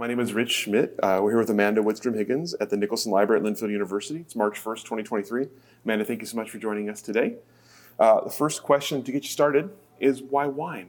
My name is Rich Schmidt. Uh, we're here with Amanda Wittstrom Higgins at the Nicholson Library at Linfield University. It's March 1st, 2023. Amanda, thank you so much for joining us today. Uh, the first question to get you started is why wine?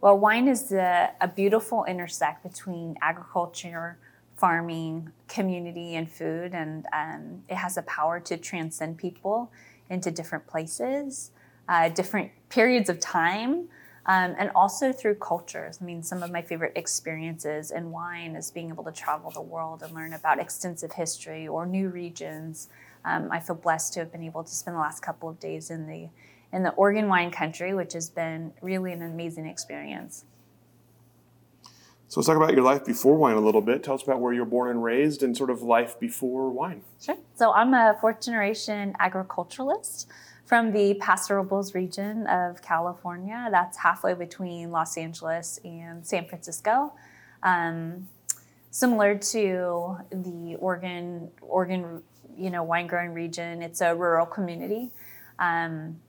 Well, wine is a beautiful intersect between agriculture, farming, community, and food, and um, it has the power to transcend people into different places, uh, different periods of time. Um, and also through cultures. I mean, some of my favorite experiences in wine is being able to travel the world and learn about extensive history or new regions um, I feel blessed to have been able to spend the last couple of days in the in the Oregon wine country, which has been really an amazing experience. So let's talk about your life before wine a little bit. Tell us about where you were born and raised and sort of life before wine. Sure. So I'm a fourth generation agriculturalist from the Paso Robles region of California. That's halfway between Los Angeles and San Francisco. Um, similar to the Oregon Oregon you know wine growing region. It's a rural community. Um,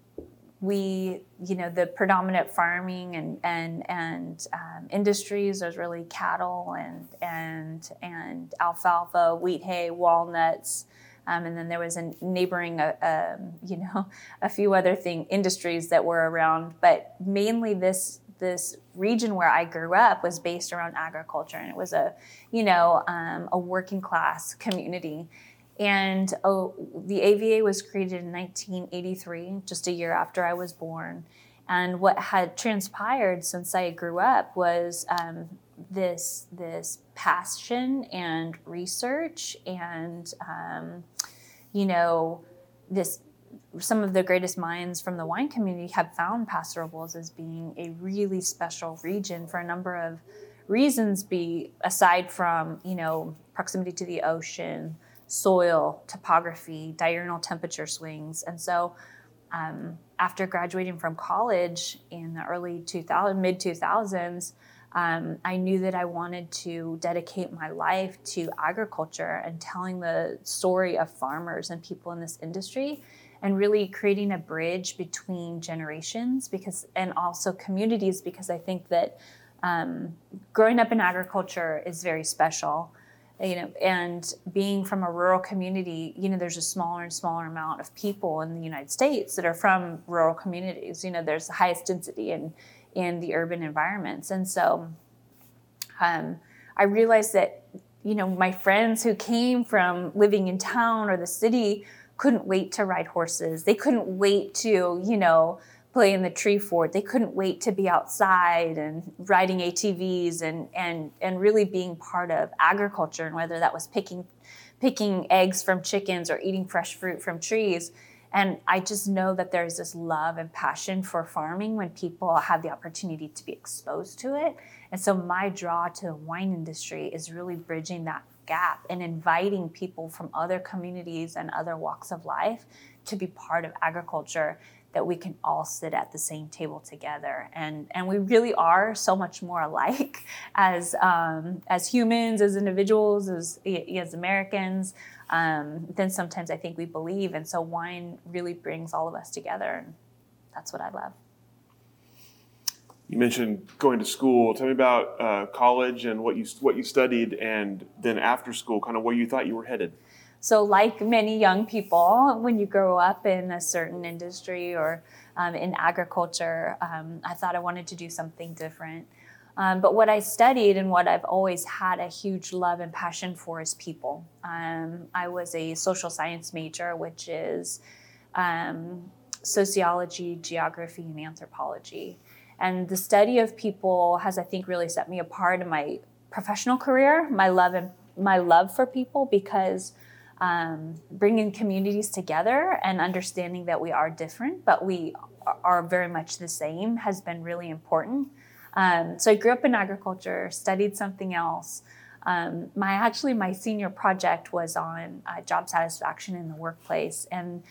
we, you know, the predominant farming and and and um, industries. There's really cattle and and and alfalfa, wheat, hay, walnuts. Um, and then there was a neighboring, uh, um, you know, a few other thing industries that were around, but mainly this this region where I grew up was based around agriculture, and it was a, you know, um, a working class community. And oh, the AVA was created in 1983, just a year after I was born. And what had transpired since I grew up was um, this this passion and research, and um, you know, this some of the greatest minds from the wine community have found Paso Robles as being a really special region for a number of reasons. Be aside from you know proximity to the ocean soil, topography, diurnal temperature swings. And so um, after graduating from college in the early 2000, mid 2000s, um, I knew that I wanted to dedicate my life to agriculture and telling the story of farmers and people in this industry and really creating a bridge between generations because and also communities because I think that um, growing up in agriculture is very special you know and being from a rural community you know there's a smaller and smaller amount of people in the united states that are from rural communities. You know there's the highest density in in the urban environments and so um, i realized that you know my friends who came from living in town or the city couldn't wait to ride horses they couldn't wait to you know play in the tree fort. They couldn't wait to be outside and riding ATVs and and and really being part of agriculture and whether that was picking picking eggs from chickens or eating fresh fruit from trees. And I just know that there's this love and passion for farming when people have the opportunity to be exposed to it. And so my draw to the wine industry is really bridging that gap and inviting people from other communities and other walks of life to be part of agriculture that we can all sit at the same table together and and we really are so much more alike as um, as humans as individuals as as Americans um, than sometimes I think we believe and so wine really brings all of us together and that's what I love. You mentioned going to school. Tell me about uh, college and what you what you studied, and then after school, kind of where you thought you were headed. So, like many young people, when you grow up in a certain industry or um, in agriculture, um, I thought I wanted to do something different. Um, but what I studied and what I've always had a huge love and passion for is people. Um, I was a social science major, which is um, sociology, geography, and anthropology. And the study of people has, I think, really set me apart in my professional career. My love and my love for people because um, bringing communities together and understanding that we are different, but we are very much the same has been really important. Um, so I grew up in agriculture, studied something else, Um, my actually my senior project was on uh, job satisfaction in the workplace, and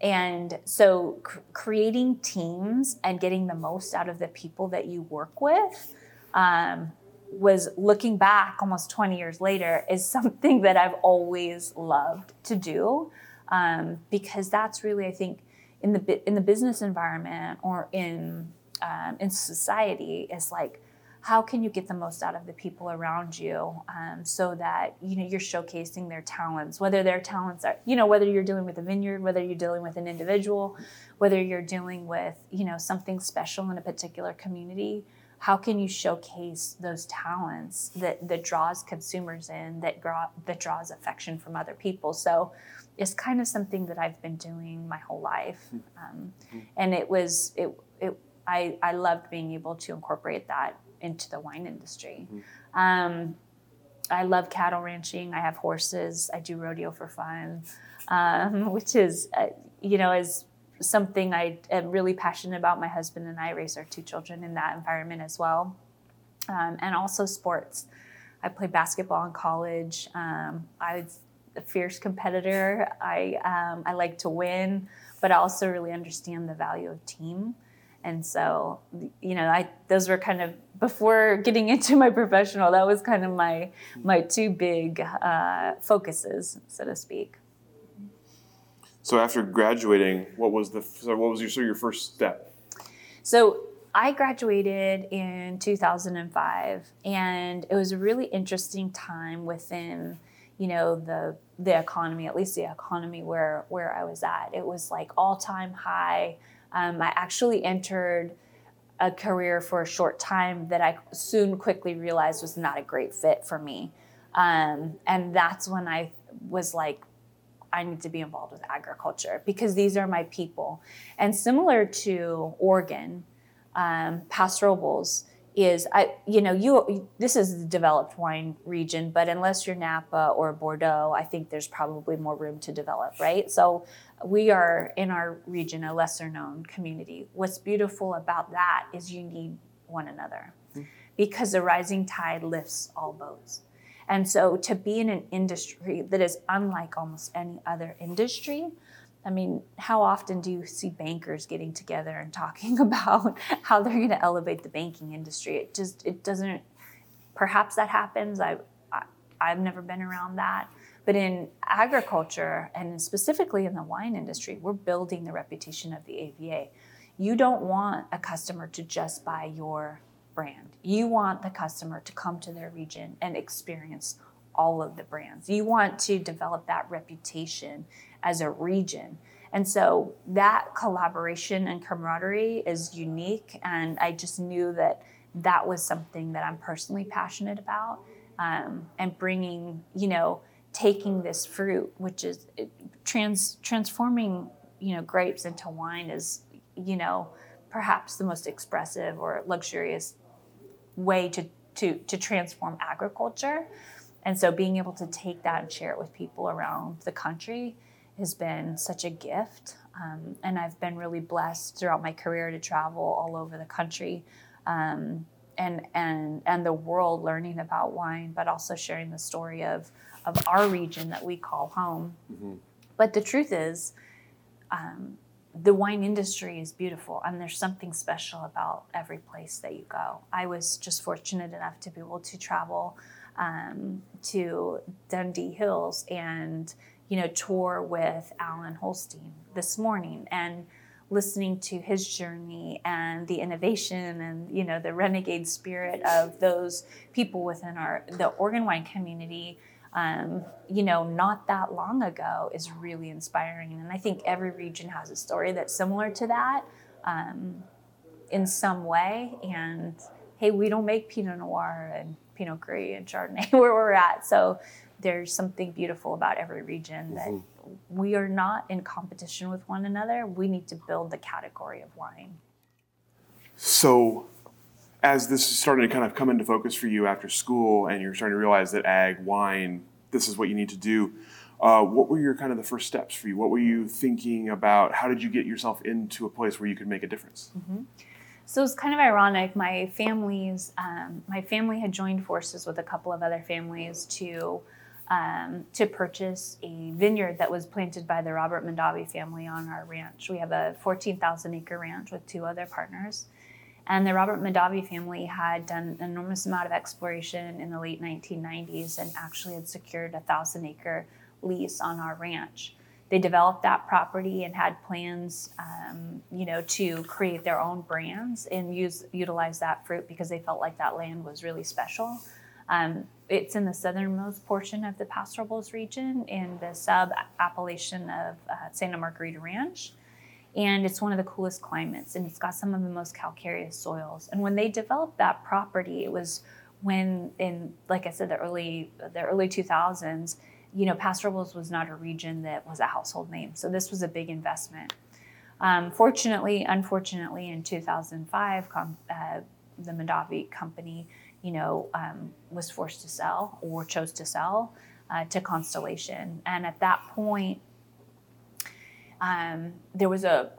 and so cr- creating teams and getting the most out of the people that you work with um, was looking back almost 20 years later is something that I've always loved to do. Um, because that's really I think in the in the business environment or in um, in society is like how can you get the most out of the people around you um, so that you know you're showcasing their talents whether their talents are you know whether you're dealing with a vineyard whether you're dealing with an individual whether you're dealing with you know something special in a particular community how can you showcase those talents that, that draws consumers in that, draw, that draws affection from other people? So it's kind of something that i've been doing my whole life. Um, and it was it, it I, I loved being able to incorporate that into the wine industry um, i love cattle ranching i have horses i do rodeo for fun um, which is uh, you know is something I am really passionate about. My husband and I raise our two children in that environment as well. Um, and also sports. I played basketball in college. Um, I was a fierce competitor. I, um, I like to win, but I also really understand the value of team. And so, you know, I those were kind of before getting into my professional. That was kind of my my two big uh, focuses, so to speak. So after graduating, what was the so what was your so your first step? So I graduated in 2005, and it was a really interesting time within, you know, the the economy, at least the economy where where I was at. It was like all time high. Um, I actually entered a career for a short time that I soon quickly realized was not a great fit for me, um, and that's when I was like I need to be involved with agriculture because these are my people. And similar to Oregon, um, Paso Robles is I you know you this is the developed wine region, but unless you're Napa or Bordeaux, I think there's probably more room to develop, right? So we are in our region a lesser known community. What's beautiful about that is you need one another mm-hmm. because the rising tide lifts all boats. And so to be in an industry that is unlike almost any other industry, I mean, how often do you see bankers getting together and talking about how they're going to elevate the banking industry? It just it doesn't. Perhaps that happens. I, I I've never been around that. But in agriculture and specifically in the wine industry, we're building the reputation of the AVA. You don't want a customer to just buy your brand. You want the customer to come to their region and experience all of the brands. You want to develop that reputation as a region. And so that collaboration and camaraderie is unique. And I just knew that that was something that I'm personally passionate about. Um, and bringing, you know, taking this fruit, which is trans transforming, you know, grapes into wine is, you know, perhaps the most expressive or luxurious way to, to, to transform agriculture. And so being able to take that and share it with people around the country has been such a gift. Um, and I've been really blessed throughout my career to travel all over the country um, and, and, and the world learning about wine, but also sharing the story of, of our region that we call home. Mm-hmm. But the truth is, um, the wine industry is beautiful and there's something special about every place that you go. I was just fortunate enough to be able to travel um, to Dundee Hills and you know tour with Allen Holstein this morning and listening to his journey and the innovation and you know the renegade spirit of those people within our the Oregon wine community um, you know, not that long ago is really inspiring. And I think every region has a story that's similar to that um, in some way. And hey, we don't make Pinot Noir and Pinot Gris and Chardonnay where we're at. So there's something beautiful about every region that mm-hmm. we are not in competition with one another. We need to build the category of wine. So, as this is starting to kind of come into focus for you after school and you're starting to realize that ag, wine, this is what you need to do, uh, what were your kind of the first steps for you? What were you thinking about? How did you get yourself into a place where you could make a difference? Mm-hmm. So it's kind of ironic. My family's um, my family had joined forces with a couple of other families to um, to purchase a vineyard that was planted by the Robert Mondavi family on our ranch. We have a 14,000 acre ranch with two other partners. And the Robert Mondavi family had done an enormous amount of exploration in the late 1990s and actually had secured a thousand acre lease on our ranch they developed that property and had plans, um, you know, to create their own brands and use utilize that fruit because they felt like that land was really special. Um, it's in the southernmost portion of the Paso region in the sub appellation of uh, Santa Margarita Ranch. And it's one of the coolest climates, and it's got some of the most calcareous soils. And when they developed that property, it was when, in like I said, the early the early 2000s, you know, Paso Robles was not a region that was a household name. So this was a big investment. Um, fortunately, unfortunately, in 2005, com- uh, the Mondavi company, you know, um, was forced to sell or chose to sell uh, to Constellation. And at that point, um, there was a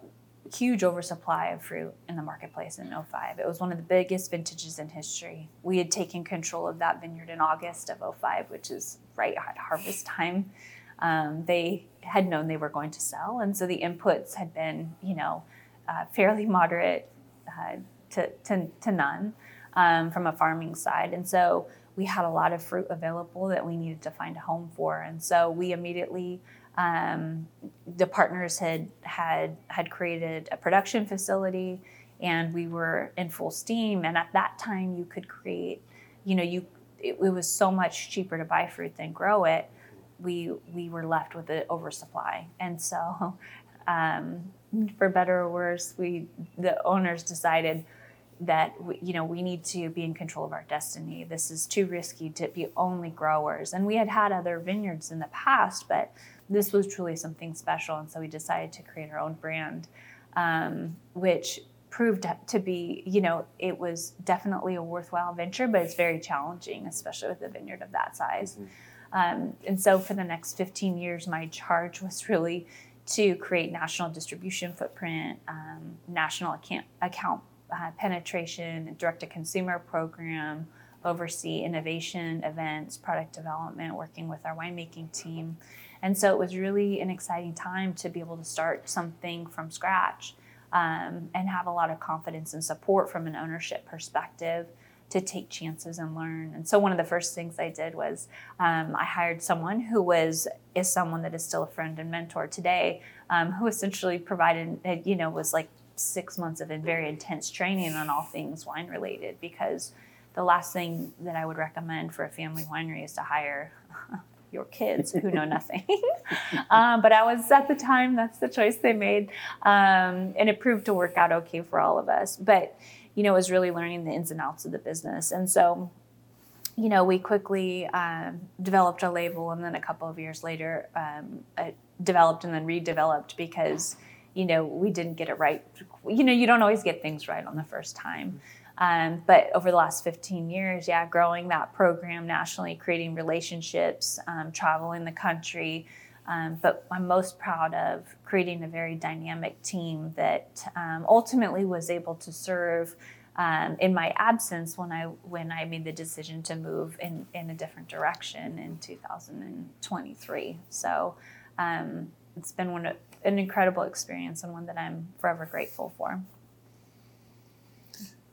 huge oversupply of fruit in the marketplace in 05. It was one of the biggest vintages in history. We had taken control of that vineyard in August of 05, which is right at harvest time. Um, they had known they were going to sell, and so the inputs had been, you know, uh, fairly moderate uh, to, to, to, none um, from a farming side. And so we had a lot of fruit available that we needed to find a home for. And so we immediately um, the partners had had had created a production facility, and we were in full steam. And at that time, you could create, you know, you it, it was so much cheaper to buy fruit than grow it. We we were left with an oversupply, and so. Um, for better or worse, we the owners decided that you know we need to be in control of our destiny. This is too risky to be only growers, and we had had other vineyards in the past, but this was truly something special. And so we decided to create our own brand, um, which proved to be, you know, it was definitely a worthwhile venture, but it's very challenging, especially with a vineyard of that size. Mm-hmm. Um, and so for the next 15 years, my charge was really to create national distribution footprint, um, national account, account uh, penetration, direct to consumer program, oversee innovation events, product development, working with our winemaking team. And so it was really an exciting time to be able to start something from scratch um, and have a lot of confidence and support from an ownership perspective to take chances and learn. And so one of the first things I did was um, I hired someone who was is someone that is still a friend and mentor today, um, who essentially provided you know was like six months of very intense training on all things wine related because the last thing that I would recommend for a family winery is to hire your kids who know nothing. um, but I was at the time, that's the choice they made. Um, and it proved to work out okay for all of us. But, you know, it was really learning the ins and outs of the business. And so, you know, we quickly um, developed a label and then a couple of years later um, developed and then redeveloped because, you know, we didn't get it right. You know, you don't always get things right on the first time. Um, but over the last 15 years, yeah, growing that program nationally, creating relationships, um, traveling the country. Um, but I'm most proud of creating a very dynamic team that um, ultimately was able to serve um, in my absence when I when I made the decision to move in, in a different direction in 2023. So um, it's been one an incredible experience and one that I'm forever grateful for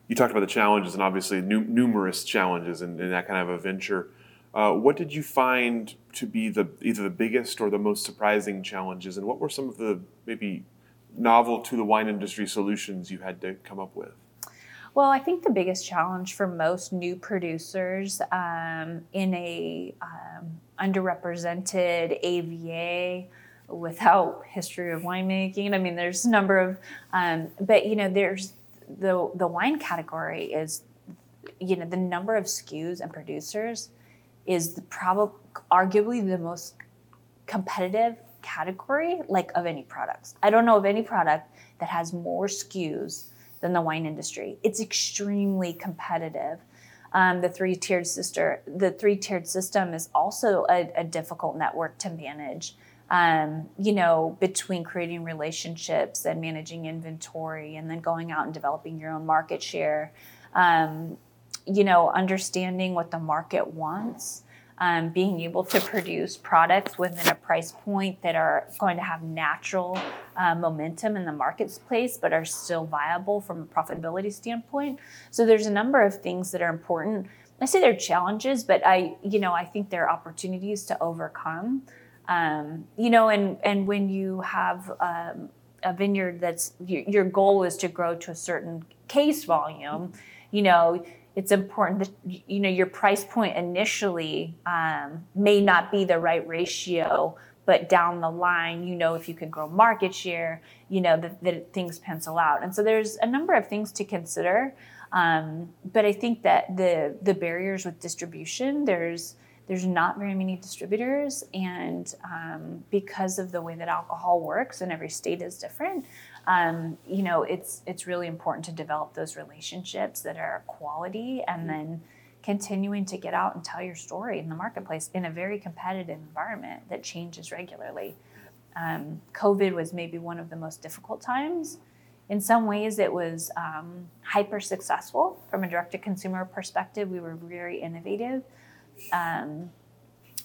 you talked about the challenges and obviously nu- numerous challenges in, in, that kind of a venture. Uh, what did you find to be the either the biggest or the most surprising challenges, and what were some of the maybe novel to the wine industry solutions you had to come up with? Well, I think the biggest challenge for most new producers um, in a um, underrepresented AVA without history of winemaking. I mean, there's a number of, um, but you know, there's the the wine category is you know the number of SKUs and producers is probably arguably the most competitive category like of any products. I don't know of any product that has more SKUs than the wine industry. It's extremely competitive. Um, the three tiered sister, the three tiered system is also a, a, difficult network to manage. Um, you know, between creating relationships and managing inventory and then going out and developing your own market share, um, you know, understanding what the market wants. Um, being able to produce products within a price point that are going to have natural uh, momentum in the marketplace, but are still viable from a profitability standpoint. So there's a number of things that are important. I say they're challenges, but I, you know, I think they're opportunities to overcome. Um, you know, and and when you have um, a vineyard that's your goal is to grow to a certain case volume, you know, it's important that you know your price point initially um, may not be the right ratio, but down the line, you know, if you can grow market share, you know that, that things pencil out. And so there's a number of things to consider. Um, but I think that the the barriers with distribution, there's there's not very many distributors, and um, because of the way that alcohol works, and every state is different, um, you know, it's it's really important to develop those relationships that are quality, and mm-hmm. then continuing to get out and tell your story in the marketplace in a very competitive environment that changes regularly. Um, COVID was maybe one of the most difficult times. In some ways, it was um, hyper successful from a direct to consumer perspective. We were very innovative um,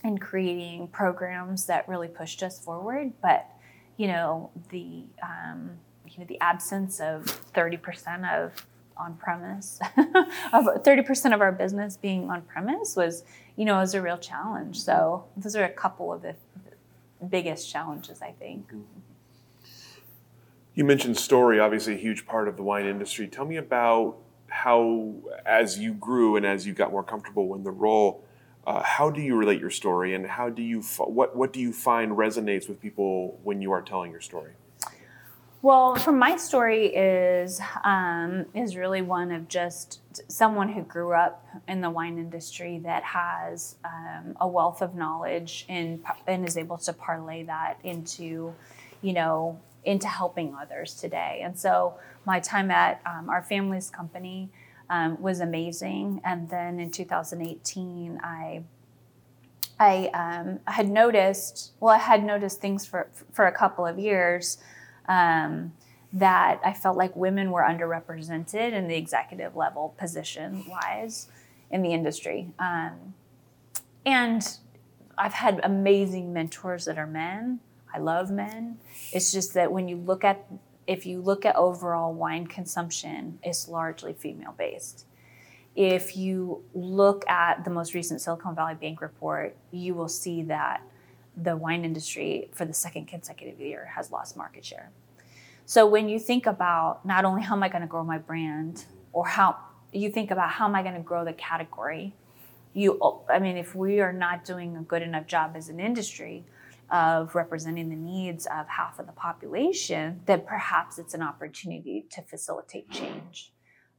and creating programs that really pushed us forward. But you know the um, you know the absence of thirty percent of on premise of 30% of our business being on premise was you know was a real challenge. So those are a couple of the biggest challenges i think. You mentioned story obviously a huge part of the wine industry. Tell me about how as you grew and as you got more comfortable in the role uh, how do you relate your story, and how do you what what do you find resonates with people when you are telling your story? Well, from my story is um, is really one of just someone who grew up in the wine industry that has um, a wealth of knowledge and and is able to parlay that into, you know, into helping others today. And so my time at um, our family's company um, was amazing. And then in 2018, I I um, had noticed, well, I had noticed things for for a couple of years um, that I felt like women were underrepresented in the executive level position wise in the industry. Um, and I've had amazing mentors that are men. I love men. It's just that when you look at if you look at overall wine consumption, it's largely female based. If you look at the most recent Silicon Valley Bank report, you will see that the wine industry for the second consecutive year has lost market share. So when you think about not only how am I going to grow my brand or how you think about how am I going to grow the category, you I mean if we are not doing a good enough job as an industry, of representing the needs of half of the population, then perhaps it's an opportunity to facilitate change.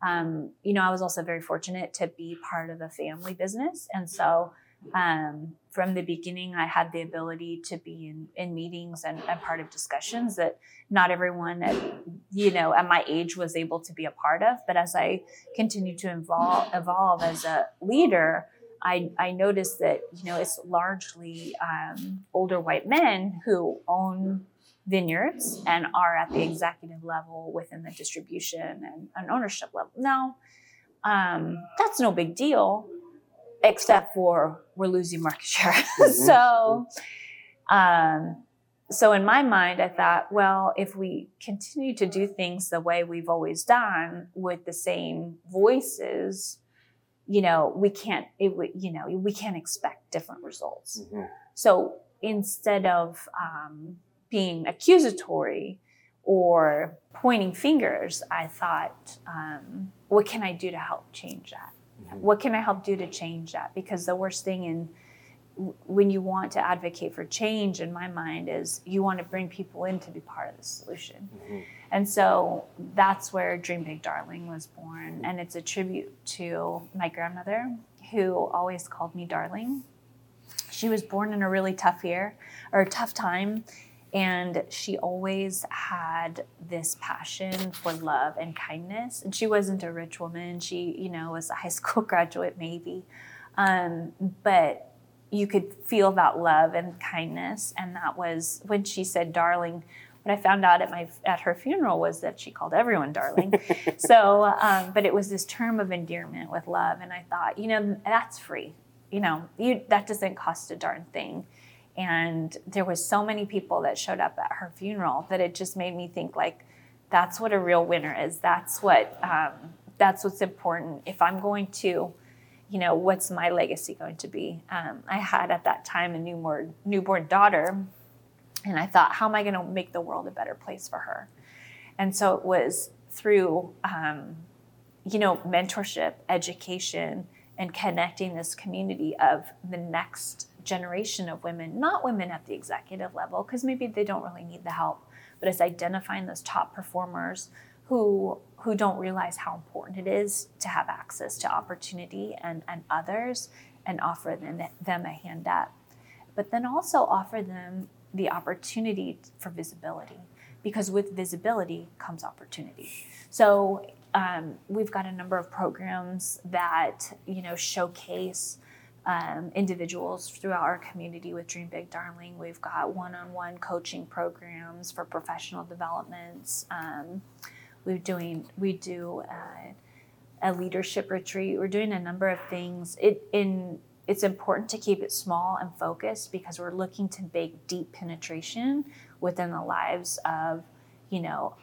Um, you know, I was also very fortunate to be part of a family business. And so um, from the beginning, I had the ability to be in, in meetings and, and, part of discussions that not everyone, at, you know, at my age was able to be a part of. But as I continued to evolve, evolve as a leader, I, I noticed that you know it's largely um, older white men who own vineyards and are at the executive level within the distribution and, and ownership level. Now, um, that's no big deal, except for we're losing market share. Mm-hmm. so, um, so in my mind, I thought, well, if we continue to do things the way we've always done with the same voices, you know we can't it you know we can't expect different results mm-hmm. so instead of um, being accusatory or pointing fingers i thought um, what can i do to help change that mm-hmm. what can i help do to change that because the worst thing in when you want to advocate for change in my mind is you want to bring people in to be part of the solution. Mm-hmm. and so that's where dream big darling was born. And it's a tribute to my grandmother who always called me darling. She was born in a really tough year or a tough time and she always had this passion for love and kindness. And she wasn't a rich woman. She you know was a high school graduate maybe. Um, but you could feel that love and kindness. And that was when she said, darling. What I found out at my at her funeral was that she called everyone darling. so, um, but it was this term of endearment with love, and I thought, you know, that's free. You know, you, that doesn't cost a darn thing. And there was so many people that showed up at her funeral that it just made me think like, that's what a real winner is. That's what um, that's what's important. If I'm going to you know, what's my legacy going to be? Um, I had at that time a newborn newborn daughter, and I thought, how am I going to make the world a better place for her? And so it was through, um, you know, mentorship, education, and connecting this community of the next generation of women, not women at the executive level, because maybe they don't really need the help, but it's identifying those top performers who who don't realize how important it is to have access to opportunity and, and others and offer them, them a hand up. But then also offer them the opportunity for visibility because with visibility comes opportunity. So um, we've got a number of programs that you know showcase um, individuals throughout our community with Dream Big Darling. We've got one-on-one coaching programs for professional developments. Um, we're doing we do uh, a leadership retreat. We're doing a number of things. It in it's important to keep it small and focused because we're looking to make deep penetration within the lives of you know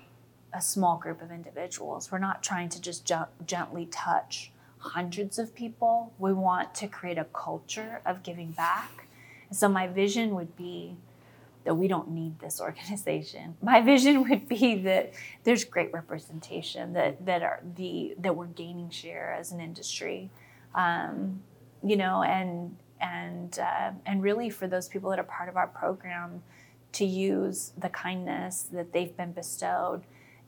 a small group of individuals. We're not trying to just gently touch hundreds of people. We want to create a culture of giving back. So my vision would be that we don't need this organization. My vision would be that there's great representation that that are the that we're gaining share as an industry, um, you know, and and uh, and really for those people that are part of our program to use the kindness that they've been bestowed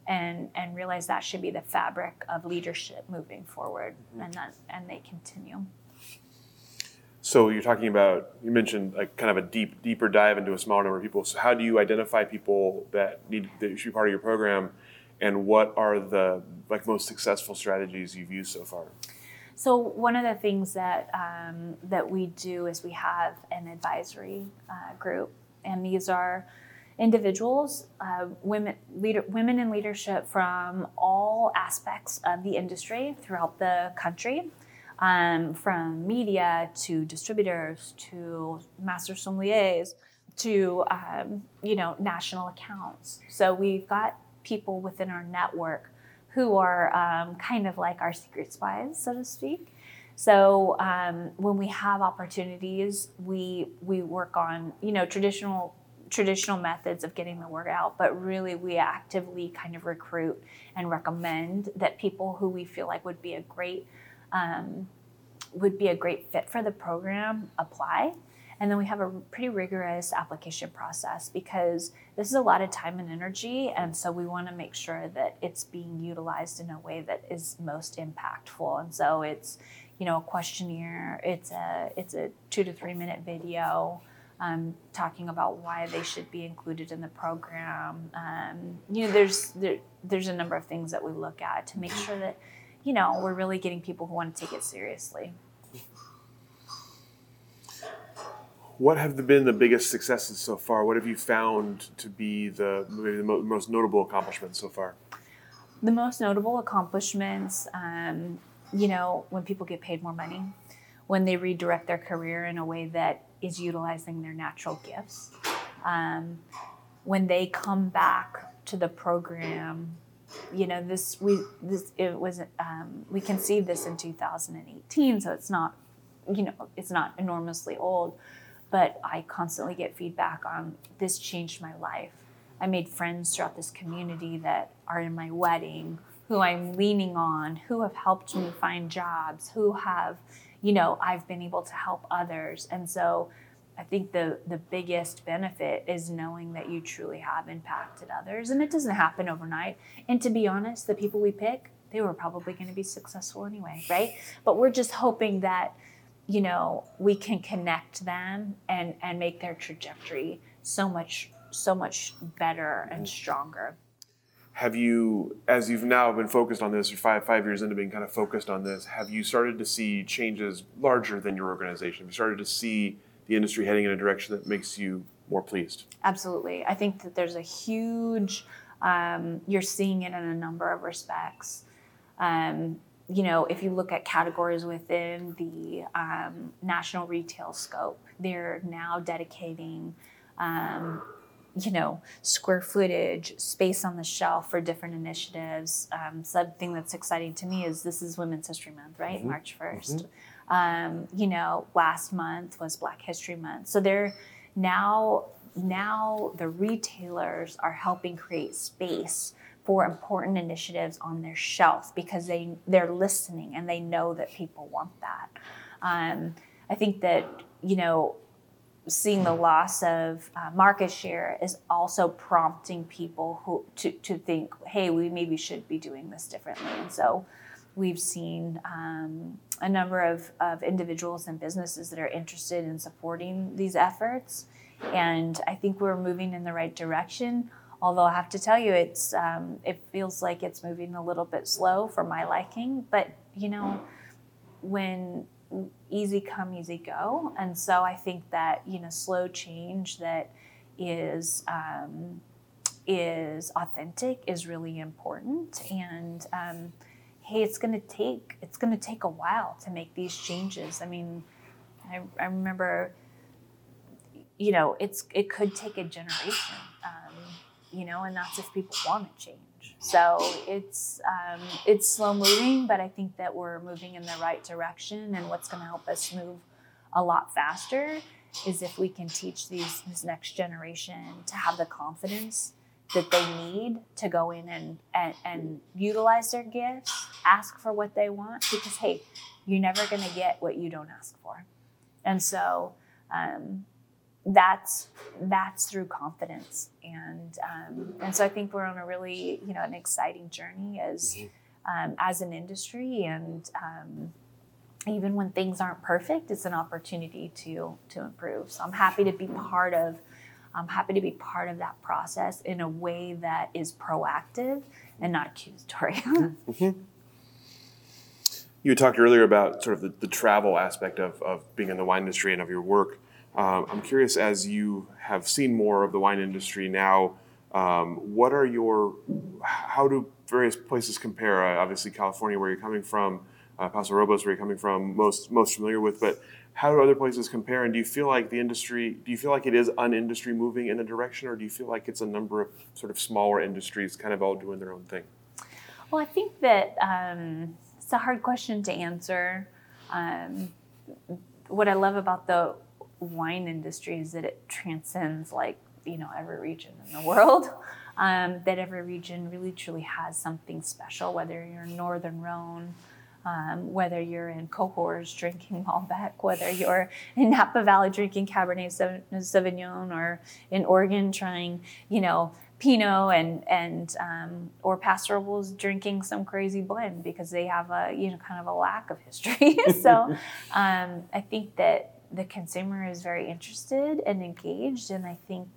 and and realize that should be the fabric of leadership moving forward and that and they continue so you're talking about you mentioned like kind of a deep deeper dive into a smaller number of people. So how do you identify people that need that should be part of your program, and what are the like most successful strategies you've used so far? So one of the things that um, that we do is we have an advisory uh, group, and these are individuals, uh, women, leader, women in leadership from all aspects of the industry throughout the country um, from media to distributors to master sommeliers to um, you know national accounts. So we've got people within our network who are um, kind of like our secret spies, so to speak. So um, when we have opportunities, we we work on you know traditional traditional methods of getting the word out, but really we actively kind of recruit and recommend that people who we feel like would be a great um, would be a great fit for the program apply. And then we have a pretty rigorous application process because this is a lot of time and energy. And so we want to make sure that it's being utilized in a way that is most impactful. And so it's, you know, a questionnaire, it's a, it's a two to three minute video. Um, talking about why they should be included in the program. Um, you know, there's there, there's a number of things that we look at to make sure that you know, we're really getting people who want to take it seriously. What have been the biggest successes so far? What have you found to be the maybe the most notable accomplishments so far? The most notable accomplishments, um, you know, when people get paid more money, when they redirect their career in a way that is utilizing their natural gifts, um, when they come back to the program you know this we this it was um, we conceived this in 2018 so it's not you know it's not enormously old but i constantly get feedback on this changed my life. I made friends throughout this community that are in my wedding who i'm leaning on who have helped me find jobs who have you know i've been able to help others and so I think the the biggest benefit is knowing that you truly have impacted others, and it doesn't happen overnight. And to be honest, the people we pick, they were probably going to be successful anyway, right? But we're just hoping that you know we can connect them and and make their trajectory so much so much better and stronger. Have you, as you've now been focused on this, or five five years into being kind of focused on this, have you started to see changes larger than your organization? Have you started to see the industry heading in a direction that makes you more pleased? Absolutely. I think that there's a huge, um, you're seeing it in a number of respects. Um, you know, if you look at categories within the um, national retail scope, they're now dedicating, um, you know, square footage, space on the shelf for different initiatives. Um, something that's exciting to me is this is Women's History Month, right? Mm-hmm. March 1st. Mm-hmm. You know, last month was Black History Month. So they're now, now the retailers are helping create space for important initiatives on their shelf because they they're listening and they know that people want that. Um, I think that you know seeing the loss of uh, market share is also prompting people who to, to think, hey, we maybe should be doing this differently. And so we've seen um, a number of, of individuals and businesses that are interested in supporting these efforts. And I think we're moving in the right direction. Although I have to tell you, it's um, it feels like it's moving a little bit slow for my liking. But you know, when easy come, easy go, and so I think that you know, slow change that is um, is authentic is really important. And um, hey, it's going to take it's going to take a while to make these changes. I mean, I, I remember, you know, it's it could take a generation. Um, you know, and that's if people want to change. So it's um, it's slow moving, but I think that we're moving in the right direction. And what's going to help us move a lot faster is if we can teach these this next generation to have the confidence that they need to go in and, and, and utilize their gifts, ask for what they want, because hey, you're never going to get what you don't ask for. And so um, that's that's through confidence and um, and so I think we're on a really you know an exciting journey as mm-hmm. um, as an industry and um, even when things aren't perfect it's an opportunity to to improve so I'm happy to be part of I'm happy to be part of that process in a way that is proactive and not accusatory. mm-hmm. You talked earlier about sort of the, the travel aspect of, of being in the wine industry and of your work. Um, I'm curious, as you have seen more of the wine industry now, um, what are your, how do various places compare? Uh, obviously, California, where you're coming from, uh, Paso Robles, where you're coming from, most most familiar with, but how do other places compare? And do you feel like the industry, do you feel like it is an industry moving in a direction, or do you feel like it's a number of sort of smaller industries kind of all doing their own thing? Well, I think that um, it's a hard question to answer. Um, what I love about the wine industry is that it transcends like you know every region in the world. Um, that every region really truly has something special, whether you're Northern Rhone, um, whether you're in Cahors drinking Malbec, whether you're in Napa Valley drinking Cabernet Sauvignon, or in Oregon trying, you know, Pinot and and um, or Paso Robles drinking some crazy blend because they have a you know kind of a lack of history. so um, I think that the consumer is very interested and engaged, and I think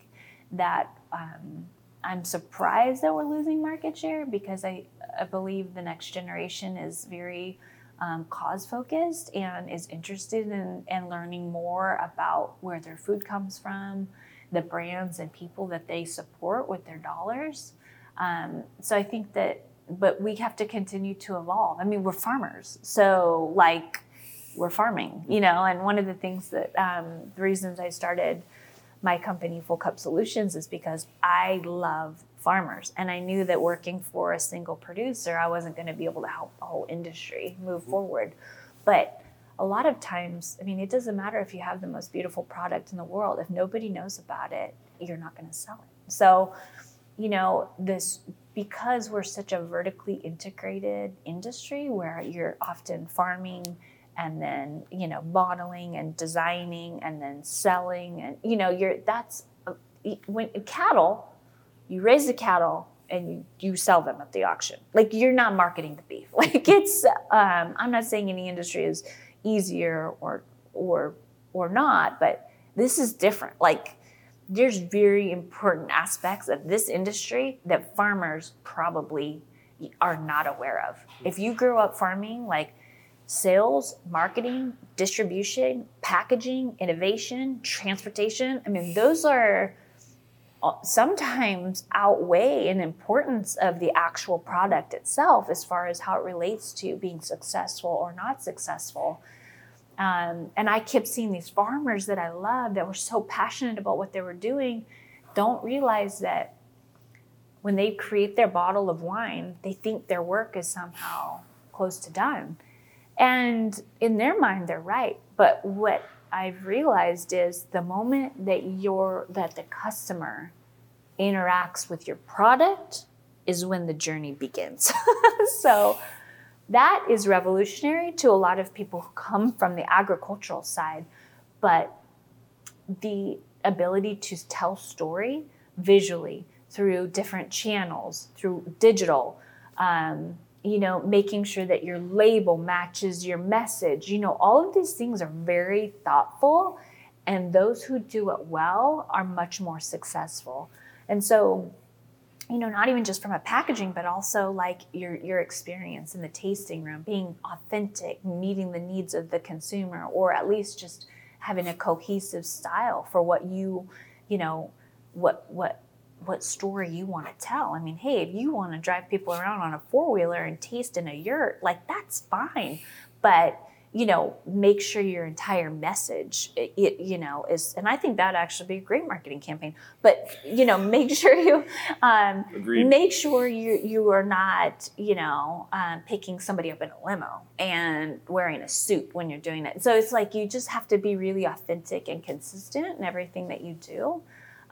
that um, I'm surprised that we're losing market share because I, I believe the next generation is very um, cause focused and is interested in, in learning more about where their food comes from, the brands and people that they support with their dollars. Um, so I think that, but we have to continue to evolve. I mean, we're farmers, so like we're farming, you know. And one of the things that um, the reasons I started my company, Full Cup Solutions, is because I love farmers, and I knew that working for a single producer, I wasn't going to be able to help the whole industry move mm-hmm. forward. But a lot of times, I mean, it doesn't matter if you have the most beautiful product in the world. If nobody knows about it, you're not going to sell it. So, you know, this because we're such a vertically integrated industry where you're often farming and then you know bottling and designing and then selling and you know you're that's uh, when cattle you raise the cattle and you, you sell them at the auction. Like you're not marketing the beef. Like it's um, i'm not saying any industry is easier or or or not but this is different. Like there's very important aspects of this industry that farmers probably are not aware of. If you grew up farming like sales, marketing, distribution, packaging, innovation, transportation. I mean, those are uh, sometimes outweigh in importance of the actual product itself as far as how it relates to being successful or not successful. Um, and I kept seeing these farmers that I love that were so passionate about what they were doing, don't realize that when they create their bottle of wine, they think their work is somehow close to done. And in their mind, they're right. But what I've realized is the moment that you're that the customer interacts with your product is when the journey begins. so that is revolutionary to a lot of people who come from the agricultural side, but the ability to tell story visually through different channels, through digital, um, you know, making sure that your label matches your message, you know, all of these things are very thoughtful, and those who do it well are much more successful. And so, you know, not even just from a packaging, but also like your your experience in the tasting room, being authentic, meeting the needs of the consumer, or at least just having a cohesive style for what you, you know, what what what story you want to tell. I mean, hey, if you want to drive people around on a four wheeler and taste in a yurt, like that's fine, but you know, make sure your entire message, it, you know, is, and I think that actually be a great marketing campaign. But you know, make sure you, um, make sure you you are not, you know, um, picking somebody up in a limo and wearing a suit when you're doing it. So it's like you just have to be really authentic and consistent in everything that you do,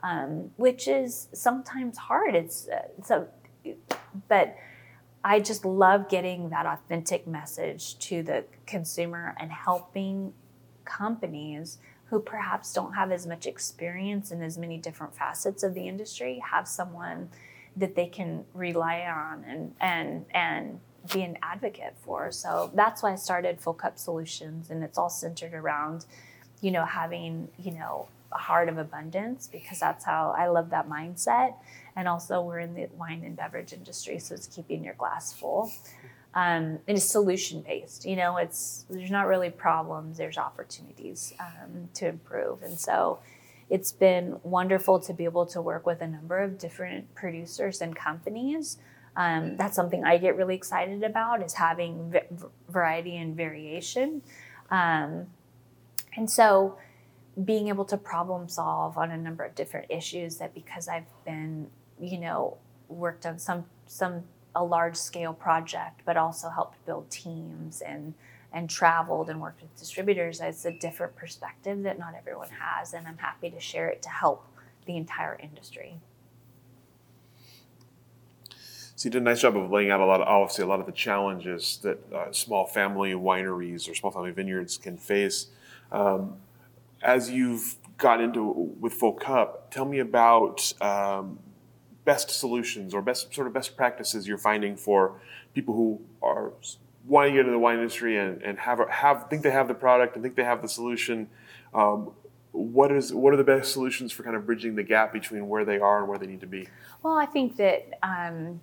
um, which is sometimes hard. It's uh, so, but I just love getting that authentic message to the consumer and helping companies who perhaps don't have as much experience in as many different facets of the industry have someone that they can rely on and and and be an advocate for. So that's why I started Full Cup Solutions and it's all centered around you know having, you know, a heart of abundance because that's how I love that mindset and also we're in the wine and beverage industry, so it's keeping your glass full. Um, and it's solution based. You know, it's there's not really problems. There's opportunities um, to improve, and so it's been wonderful to be able to work with a number of different producers and companies. Um, that's something I get really excited about is having v- variety and variation, um, and so being able to problem solve on a number of different issues that because I've been you know, worked on some some a large scale project, but also helped build teams and and traveled and worked with distributors. It's a different perspective that not everyone has, and I'm happy to share it to help the entire industry. So you did a nice job of laying out a lot of obviously a lot of the challenges that uh, small family wineries or small family vineyards can face. Um, as you've got into with Full Cup, tell me about um, best solutions or best sort of best practices you're finding for people who are wanting to get into the wine industry and, and have have think they have the product and think they have the solution. Um, what is what are the best solutions for kind of bridging the gap between where they are and where they need to be? Well, I think that um,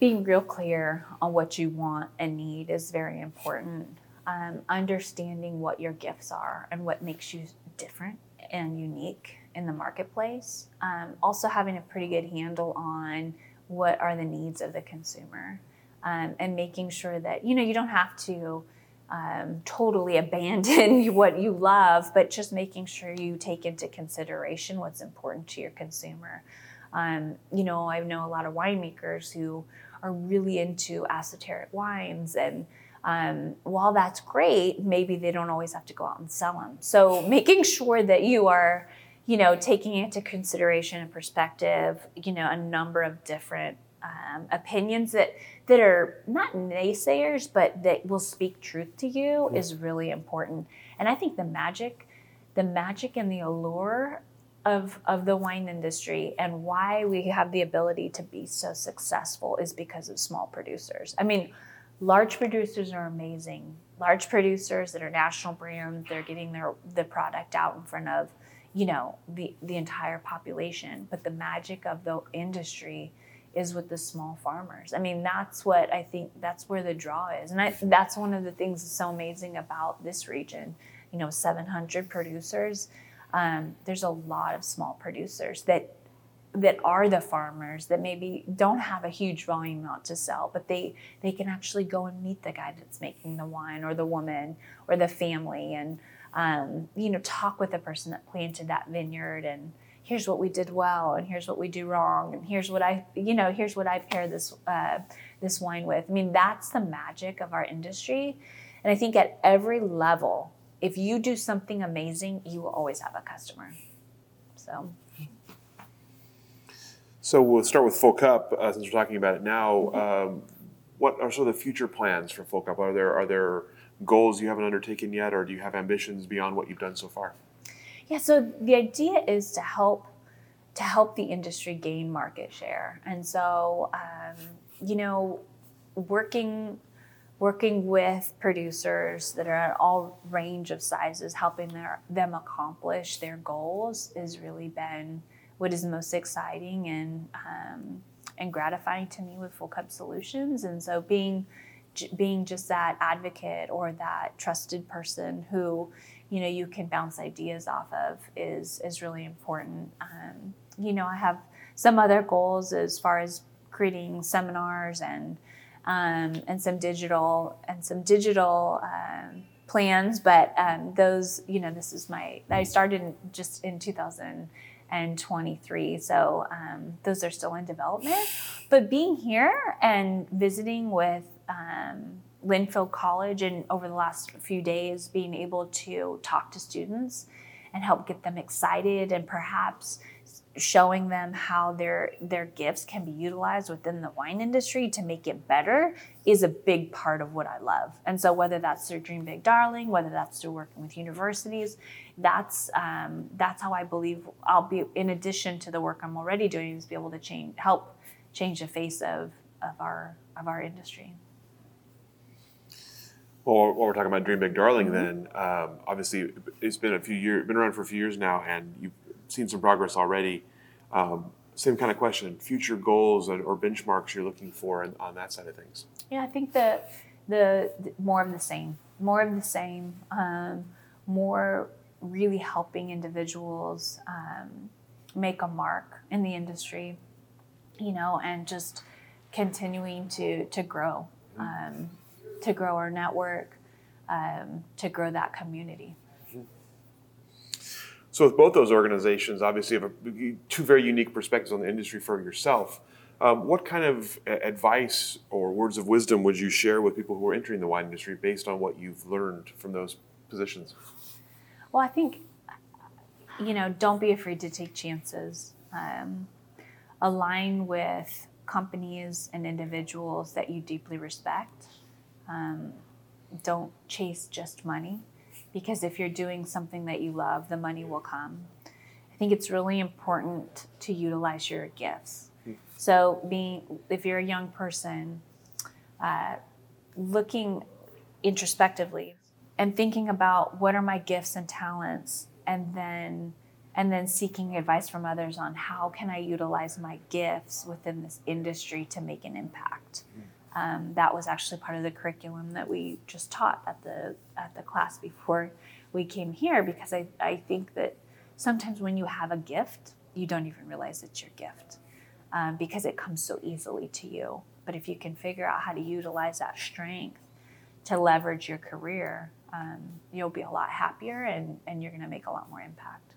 being real clear on what you want and need is very important. Um, understanding what your gifts are and what makes you different and unique in the marketplace. Um, also, having a pretty good handle on what are the needs of the consumer um, and making sure that you know you don't have to um, totally abandon what you love, but just making sure you take into consideration what's important to your consumer. Um, you know, I know a lot of winemakers who are really into esoteric wines and um, while that's great, maybe they don't always have to go out and sell them. So making sure that you are you know, taking into consideration and perspective, you know, a number of different um, opinions that that are not naysayers, but that will speak truth to you is really important. And I think the magic, the magic and the allure of of the wine industry and why we have the ability to be so successful is because of small producers. I mean, large producers are amazing. Large producers that are national brands, they're getting their the product out in front of you know the the entire population but the magic of the industry is with the small farmers. I mean, that's what I think that's where the draw is. And I, that's one of the things that's so amazing about this region. You know, 700 producers. Um, there's a lot of small producers that that are the farmers that maybe don't have a huge volume amount to sell, but they they can actually go and meet the guy that's making the wine or the woman or the family and um, you know talk with the person that planted that vineyard and here's what we did well and here's what we do wrong and here's what I you know here's what I pair this uh, this wine with. I mean that's the magic of our industry, and I think at every level, if you do something amazing, you will always have a customer. So. So we'll start with Full Cup uh, since we're talking about it now. Um, what are sort of the future plans for Full Cup? Are there are there goals you haven't undertaken yet, or do you have ambitions beyond what you've done so far? Yeah. So the idea is to help to help the industry gain market share, and so um, you know, working working with producers that are at all range of sizes, helping their, them accomplish their goals, has really been what is most exciting and um, and gratifying to me with Full Cup Solutions. And so being being just that advocate or that trusted person who you know you can bounce ideas off of is is really important. Um, you know, I have some other goals as far as creating seminars and um, and some digital and some digital um, plans, but um, those you know this is my I started just in 2000 and 23. So um, those are still in development. But being here and visiting with um, Linfield College and over the last few days, being able to talk to students and help get them excited and perhaps showing them how their their gifts can be utilized within the wine industry to make it better is a big part of what I love. And so whether that's through Dream Big Darling, whether that's through working with universities, that's um, that's how I believe I'll be. In addition to the work I'm already doing, is be able to change help change the face of of our of our industry. Well, while we're talking about Dream Big Darling, mm-hmm. then um, obviously it's been a few years, been around for a few years now, and you've seen some progress already. Um, same kind of question: future goals or benchmarks you're looking for on, on that side of things. Yeah, I think the, the, the more of the same, more of the same, um, more really helping individuals um, make a mark in the industry, you know, and just continuing to to grow, mm-hmm. um, to grow our network, um, to grow that community. So with both those organizations, obviously you have a, two very unique perspectives on the industry for yourself. Um, what kind of advice or words of wisdom would you share with people who are entering the wine industry based on what you've learned from those positions? Well, I think, you know, don't be afraid to take chances. Um, align with companies and individuals that you deeply respect. Um, don't chase just money because if you're doing something that you love, the money will come. I think it's really important to utilize your gifts. So, being if you're a young person, uh, looking introspectively and thinking about what are my gifts and talents, and then and then seeking advice from others on how can I utilize my gifts within this industry to make an impact. Mm. Um, that was actually part of the curriculum that we just taught at the at the class before we came here because I, I think that sometimes when you have a gift, you don't even realize it's your gift um, because it comes so easily to you. But if you can figure out how to utilize that strength to leverage your career, um, you'll be a lot happier and, and you're going to make a lot more impact.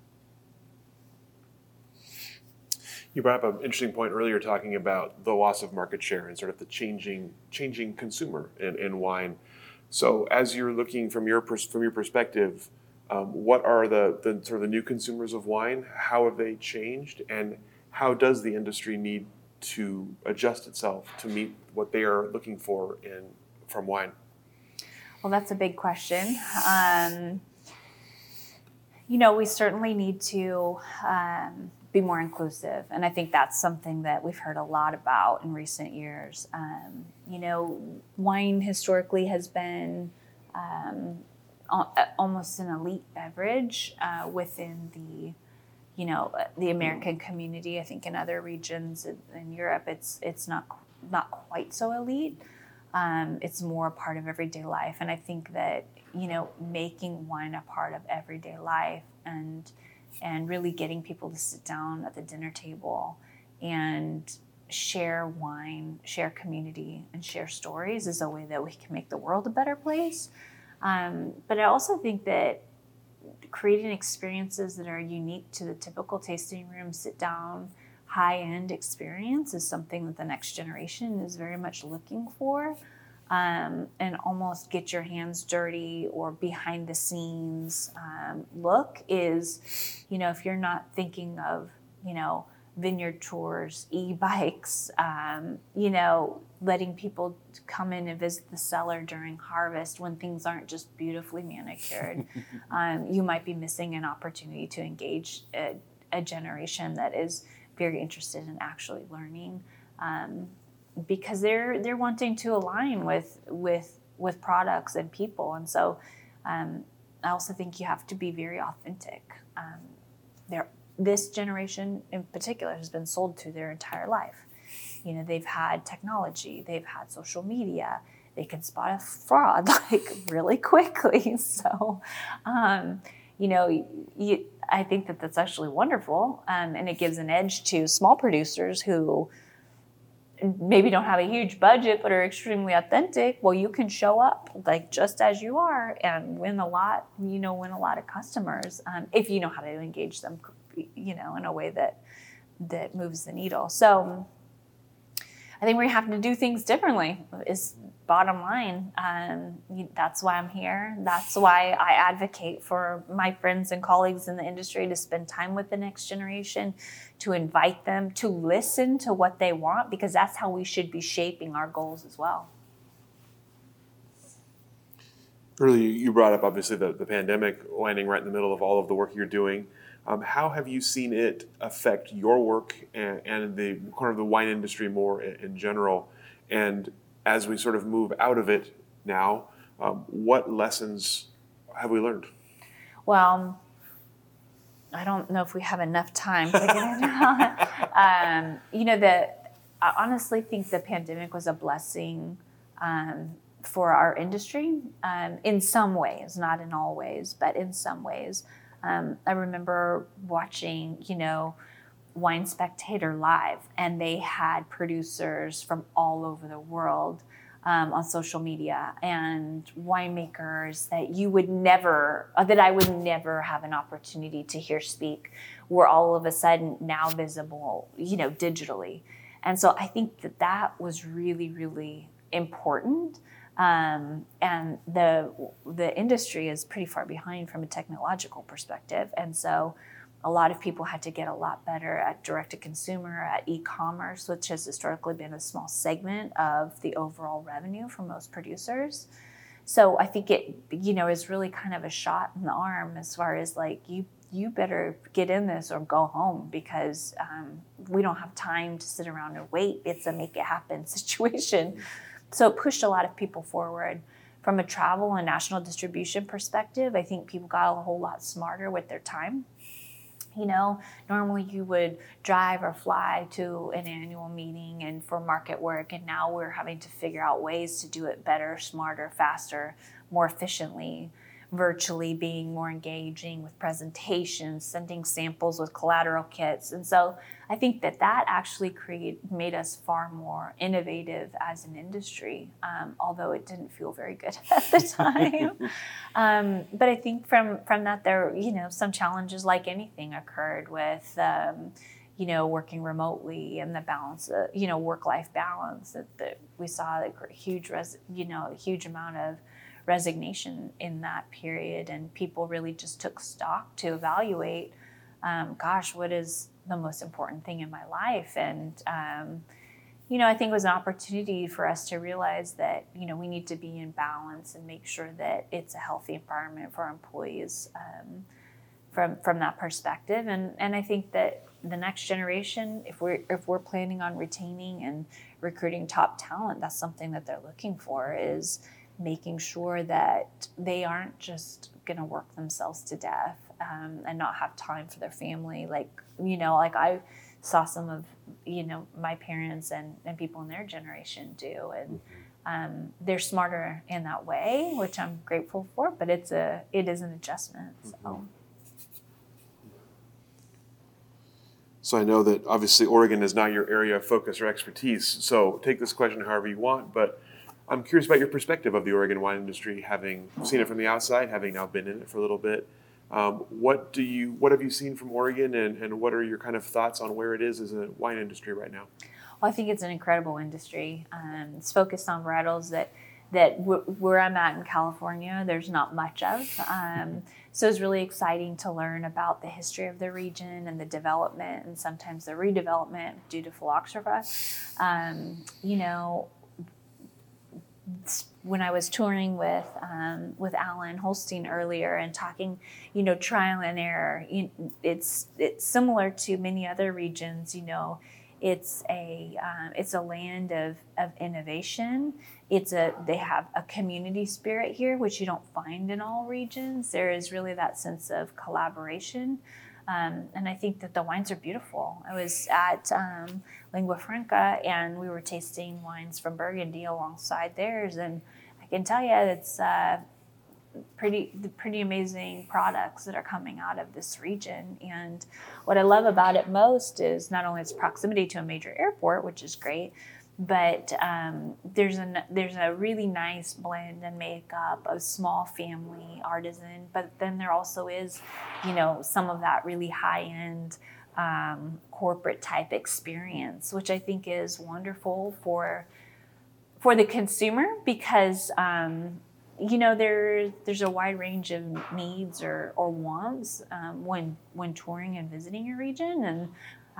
You brought up an interesting point earlier, talking about the loss of market share and sort of the changing changing consumer in, in wine. So, as you're looking from your pers- from your perspective, um, what are the, the sort of the new consumers of wine? How have they changed, and how does the industry need to adjust itself to meet what they are looking for in from wine? Well, that's a big question. Um, you know, we certainly need to um, be more inclusive. And I think that's something that we've heard a lot about in recent years. Um, you know, wine historically has been um, almost an elite beverage uh, within the you know, the American community. I think in other regions in, Europe, it's it's not not quite so elite. Um, it's more a part of everyday life, and I think that you know, making wine a part of everyday life and and really getting people to sit down at the dinner table and share wine, share community, and share stories is a way that we can make the world a better place. Um, but I also think that creating experiences that are unique to the typical tasting room, sit down, high end experience is something that the next generation is very much looking for. Um, and almost get your hands dirty or behind the scenes um, look is, you know, if you're not thinking of, you know, vineyard tours, e-bikes, um, you know, letting people come in and visit the cellar during harvest when things aren't just beautifully manicured. um, you might be missing an opportunity to engage a, a, generation that is very interested in actually learning um, because they're they're wanting to align with with with products and people, and so um, I also think you have to be very authentic. Um, there this generation in particular has been sold to their entire life. You know, they've had technology, they've had social media, they can spot a fraud like really quickly. So, um, you know, you, I think that that's actually wonderful, um, and it gives an edge to small producers who maybe don't have a huge budget but are extremely authentic well you can show up like just as you are and win a lot you know win a lot of customers um, if you know how to engage them you know, in a way that that moves the needle. So I think we have to do things differently. Is bottom line. Um, that's why I'm here. That's why I advocate for my friends and colleagues in the industry to spend time with the next generation, to invite them to listen to what they want, because that's how we should be shaping our goals as well. Earlier, you brought up obviously the, the pandemic landing right in the middle of all of the work you're doing. Um, how have you seen it affect your work and, and, the kind of the wine industry more in, in, general? And as we sort of move out of it now, um, what lessons have we learned? Well, I don't know if we have enough time to get into um, You know, the, I honestly think the pandemic was a blessing um, for our industry um, in some ways, not in all ways, but in some ways. Um, I remember watching, you know, Wine Spectator live, and they had producers from all over the world um, on social media and winemakers that you would never, uh, that I would never have an opportunity to hear speak, were all of a sudden now visible, you know, digitally. And so I think that that was really, really important. Um, and the the industry is pretty far behind from a technological perspective, and so a lot of people had to get a lot better at direct to consumer, at e-commerce, which has historically been a small segment of the overall revenue for most producers. So I think it you know is really kind of a shot in the arm as far as like you you better get in this or go home because um, we don't have time to sit around and wait. It's a make it happen situation. So it pushed a lot of people forward. From a travel and national distribution perspective, I think people got a whole lot smarter with their time. You know, normally you would drive or fly to an annual meeting and for market work, and now we're having to figure out ways to do it better, smarter, faster, more efficiently virtually being more engaging with presentations, sending samples with collateral kits. And so I think that that actually create, made us far more innovative as an industry, um, although it didn't feel very good at the time. um, but I think from, from that, there, you know, some challenges like anything occurred with, um, you know, working remotely and the balance, uh, you know, work-life balance that, that we saw a huge, res, you know, a huge amount of resignation in that period, and people really just took stock to evaluate, um, gosh, what is the most important thing in my life? And um, you know, I think it was an opportunity for us to realize that you know we need to be in balance and make sure that it's a healthy environment for our employees um, from from that perspective. And and I think that the next generation, if we're if we're planning on retaining and recruiting top talent, that's something that they're looking for is making sure that they aren't just going to work themselves to death um, and not have time for their family. Like you know, like I saw some of you know my parents and, and people in their generation do, and um, they're smarter in that way, which I'm grateful for. But it's a it is an adjustment. So. Mm-hmm. So I know that obviously Oregon is not your area of focus or expertise. So take this question however you want, but I'm curious about your perspective of the Oregon wine industry, having seen it from the outside, having now been in it for a little bit. Um, what do you what have you seen from Oregon, and, and what are your kind of thoughts on where it is as a wine industry right now? Well, I think it's an incredible industry. Um, it's focused on varietals that that w- where I'm at in California, there's not much of. Um, so it's really exciting to learn about the history of the region and the development and sometimes the redevelopment due to phylloxera. Um, you know, when I was touring with um, with Allen Holstein earlier and talking, you know, trial and error. It's it's similar to many other regions. You know, it's a um, it's a land of, of innovation. It's a they have a community spirit here, which you don't find in all regions. There is really that sense of collaboration. Um, and I think that the wines are beautiful. I was at um, Lingua Franca and we were tasting wines from Burgundy alongside theirs, and I can tell you it's uh, pretty pretty amazing products that are coming out of this region. And what I love about it most is not only its proximity to a major airport, which is great, but um, there's a there's a really nice blend and makeup of small family artisan. But then there also is, you know, some of that really high end um, corporate type experience, which I think is wonderful for for the consumer because um, you know there there's a wide range of needs or, or wants um, when when touring and visiting a region and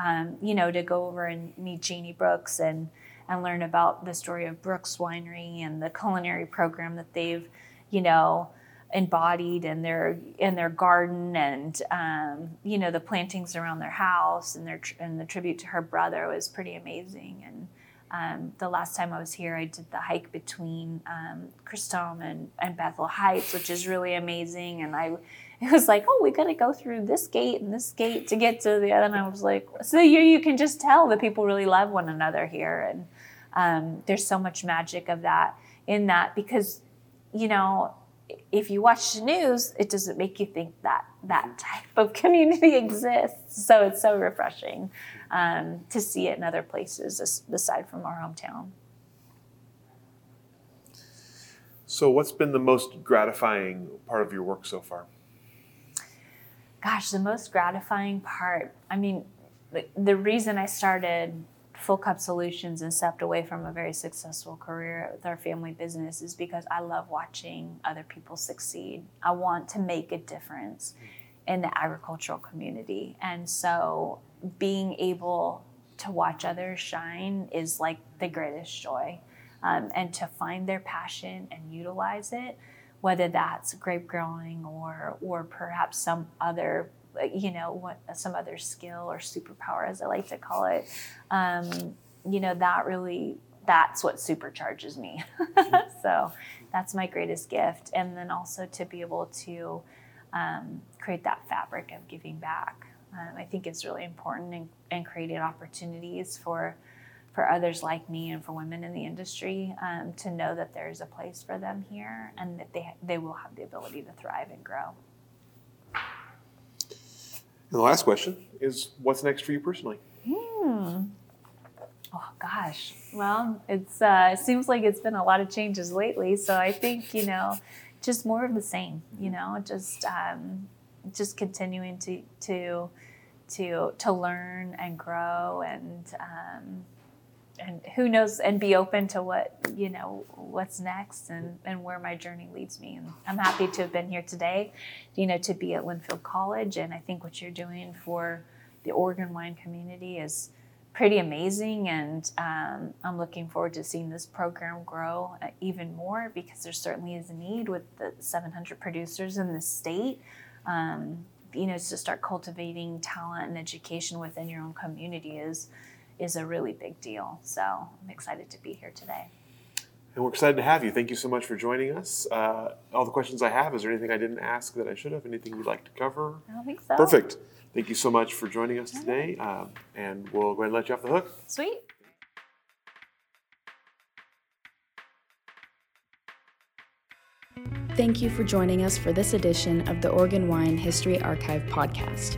um, you know to go over and meet Jeannie Brooks and and learn about the story of Brooks Winery and the culinary program that they've you know embodied in their in their garden and um, you know the plantings around their house and their and the tribute to her brother was pretty amazing and um, the last time I was here, I did the hike between um, and, and Bethel Heights, which is really amazing. And I, it was like, oh, we got to go through this gate and this gate to get to the other. And I was like, so you, you can just tell that people really love one another here. And um, there's so much magic of that in that because, you know, if you watch the news, it doesn't make you think that that type of community exists. So it's so refreshing um, to see it in other places aside from our hometown. So, what's been the most gratifying part of your work so far? Gosh, the most gratifying part, I mean, the, the reason I started Full Cup Solutions and stepped away from a very successful career with our family business is because I love watching other people succeed. I want to make a difference in the agricultural community. And so being able to watch others shine is like the greatest joy. Um, and to find their passion and utilize it, whether that's grape growing or or perhaps some other you know what some other skill or superpower as I like to call it, um, you know that really that's what supercharges me. so that's my greatest gift, and then also to be able to um, create that fabric of giving back um, I think it's really important and, and creating opportunities for for others like me and for women in the industry um, to know that there's a place for them here and that they they will have the ability to thrive and grow. And the last question is, what's next for you personally? Hmm. Oh gosh. Well, uh, it seems like it's been a lot of changes lately. So I think you know, just more of the same. You know, just um, just continuing to to to to learn and grow and um, and who knows and be open to what you know what's next and, and where my journey leads me. And i'm happy to have been here today you know to be at linfield college. And i think what you're doing for the oregon wine community is pretty amazing. And um, i'm looking forward to seeing this program grow uh, even more because there certainly is a need with the 700 producers in the state. Um, you know, to start cultivating talent and education within your own community is is a really big deal. So I'm excited to be here today. And we're excited to have you. Thank you so much for joining us. Uh, all the questions I have, is there anything I didn't ask that I should have? Anything you'd like to cover? I don't think so. Perfect. Thank you so much for joining us today. Um, and we'll go ahead and let you off the hook. Sweet. Thank you for joining us for this edition of the Oregon Wine History Archive podcast.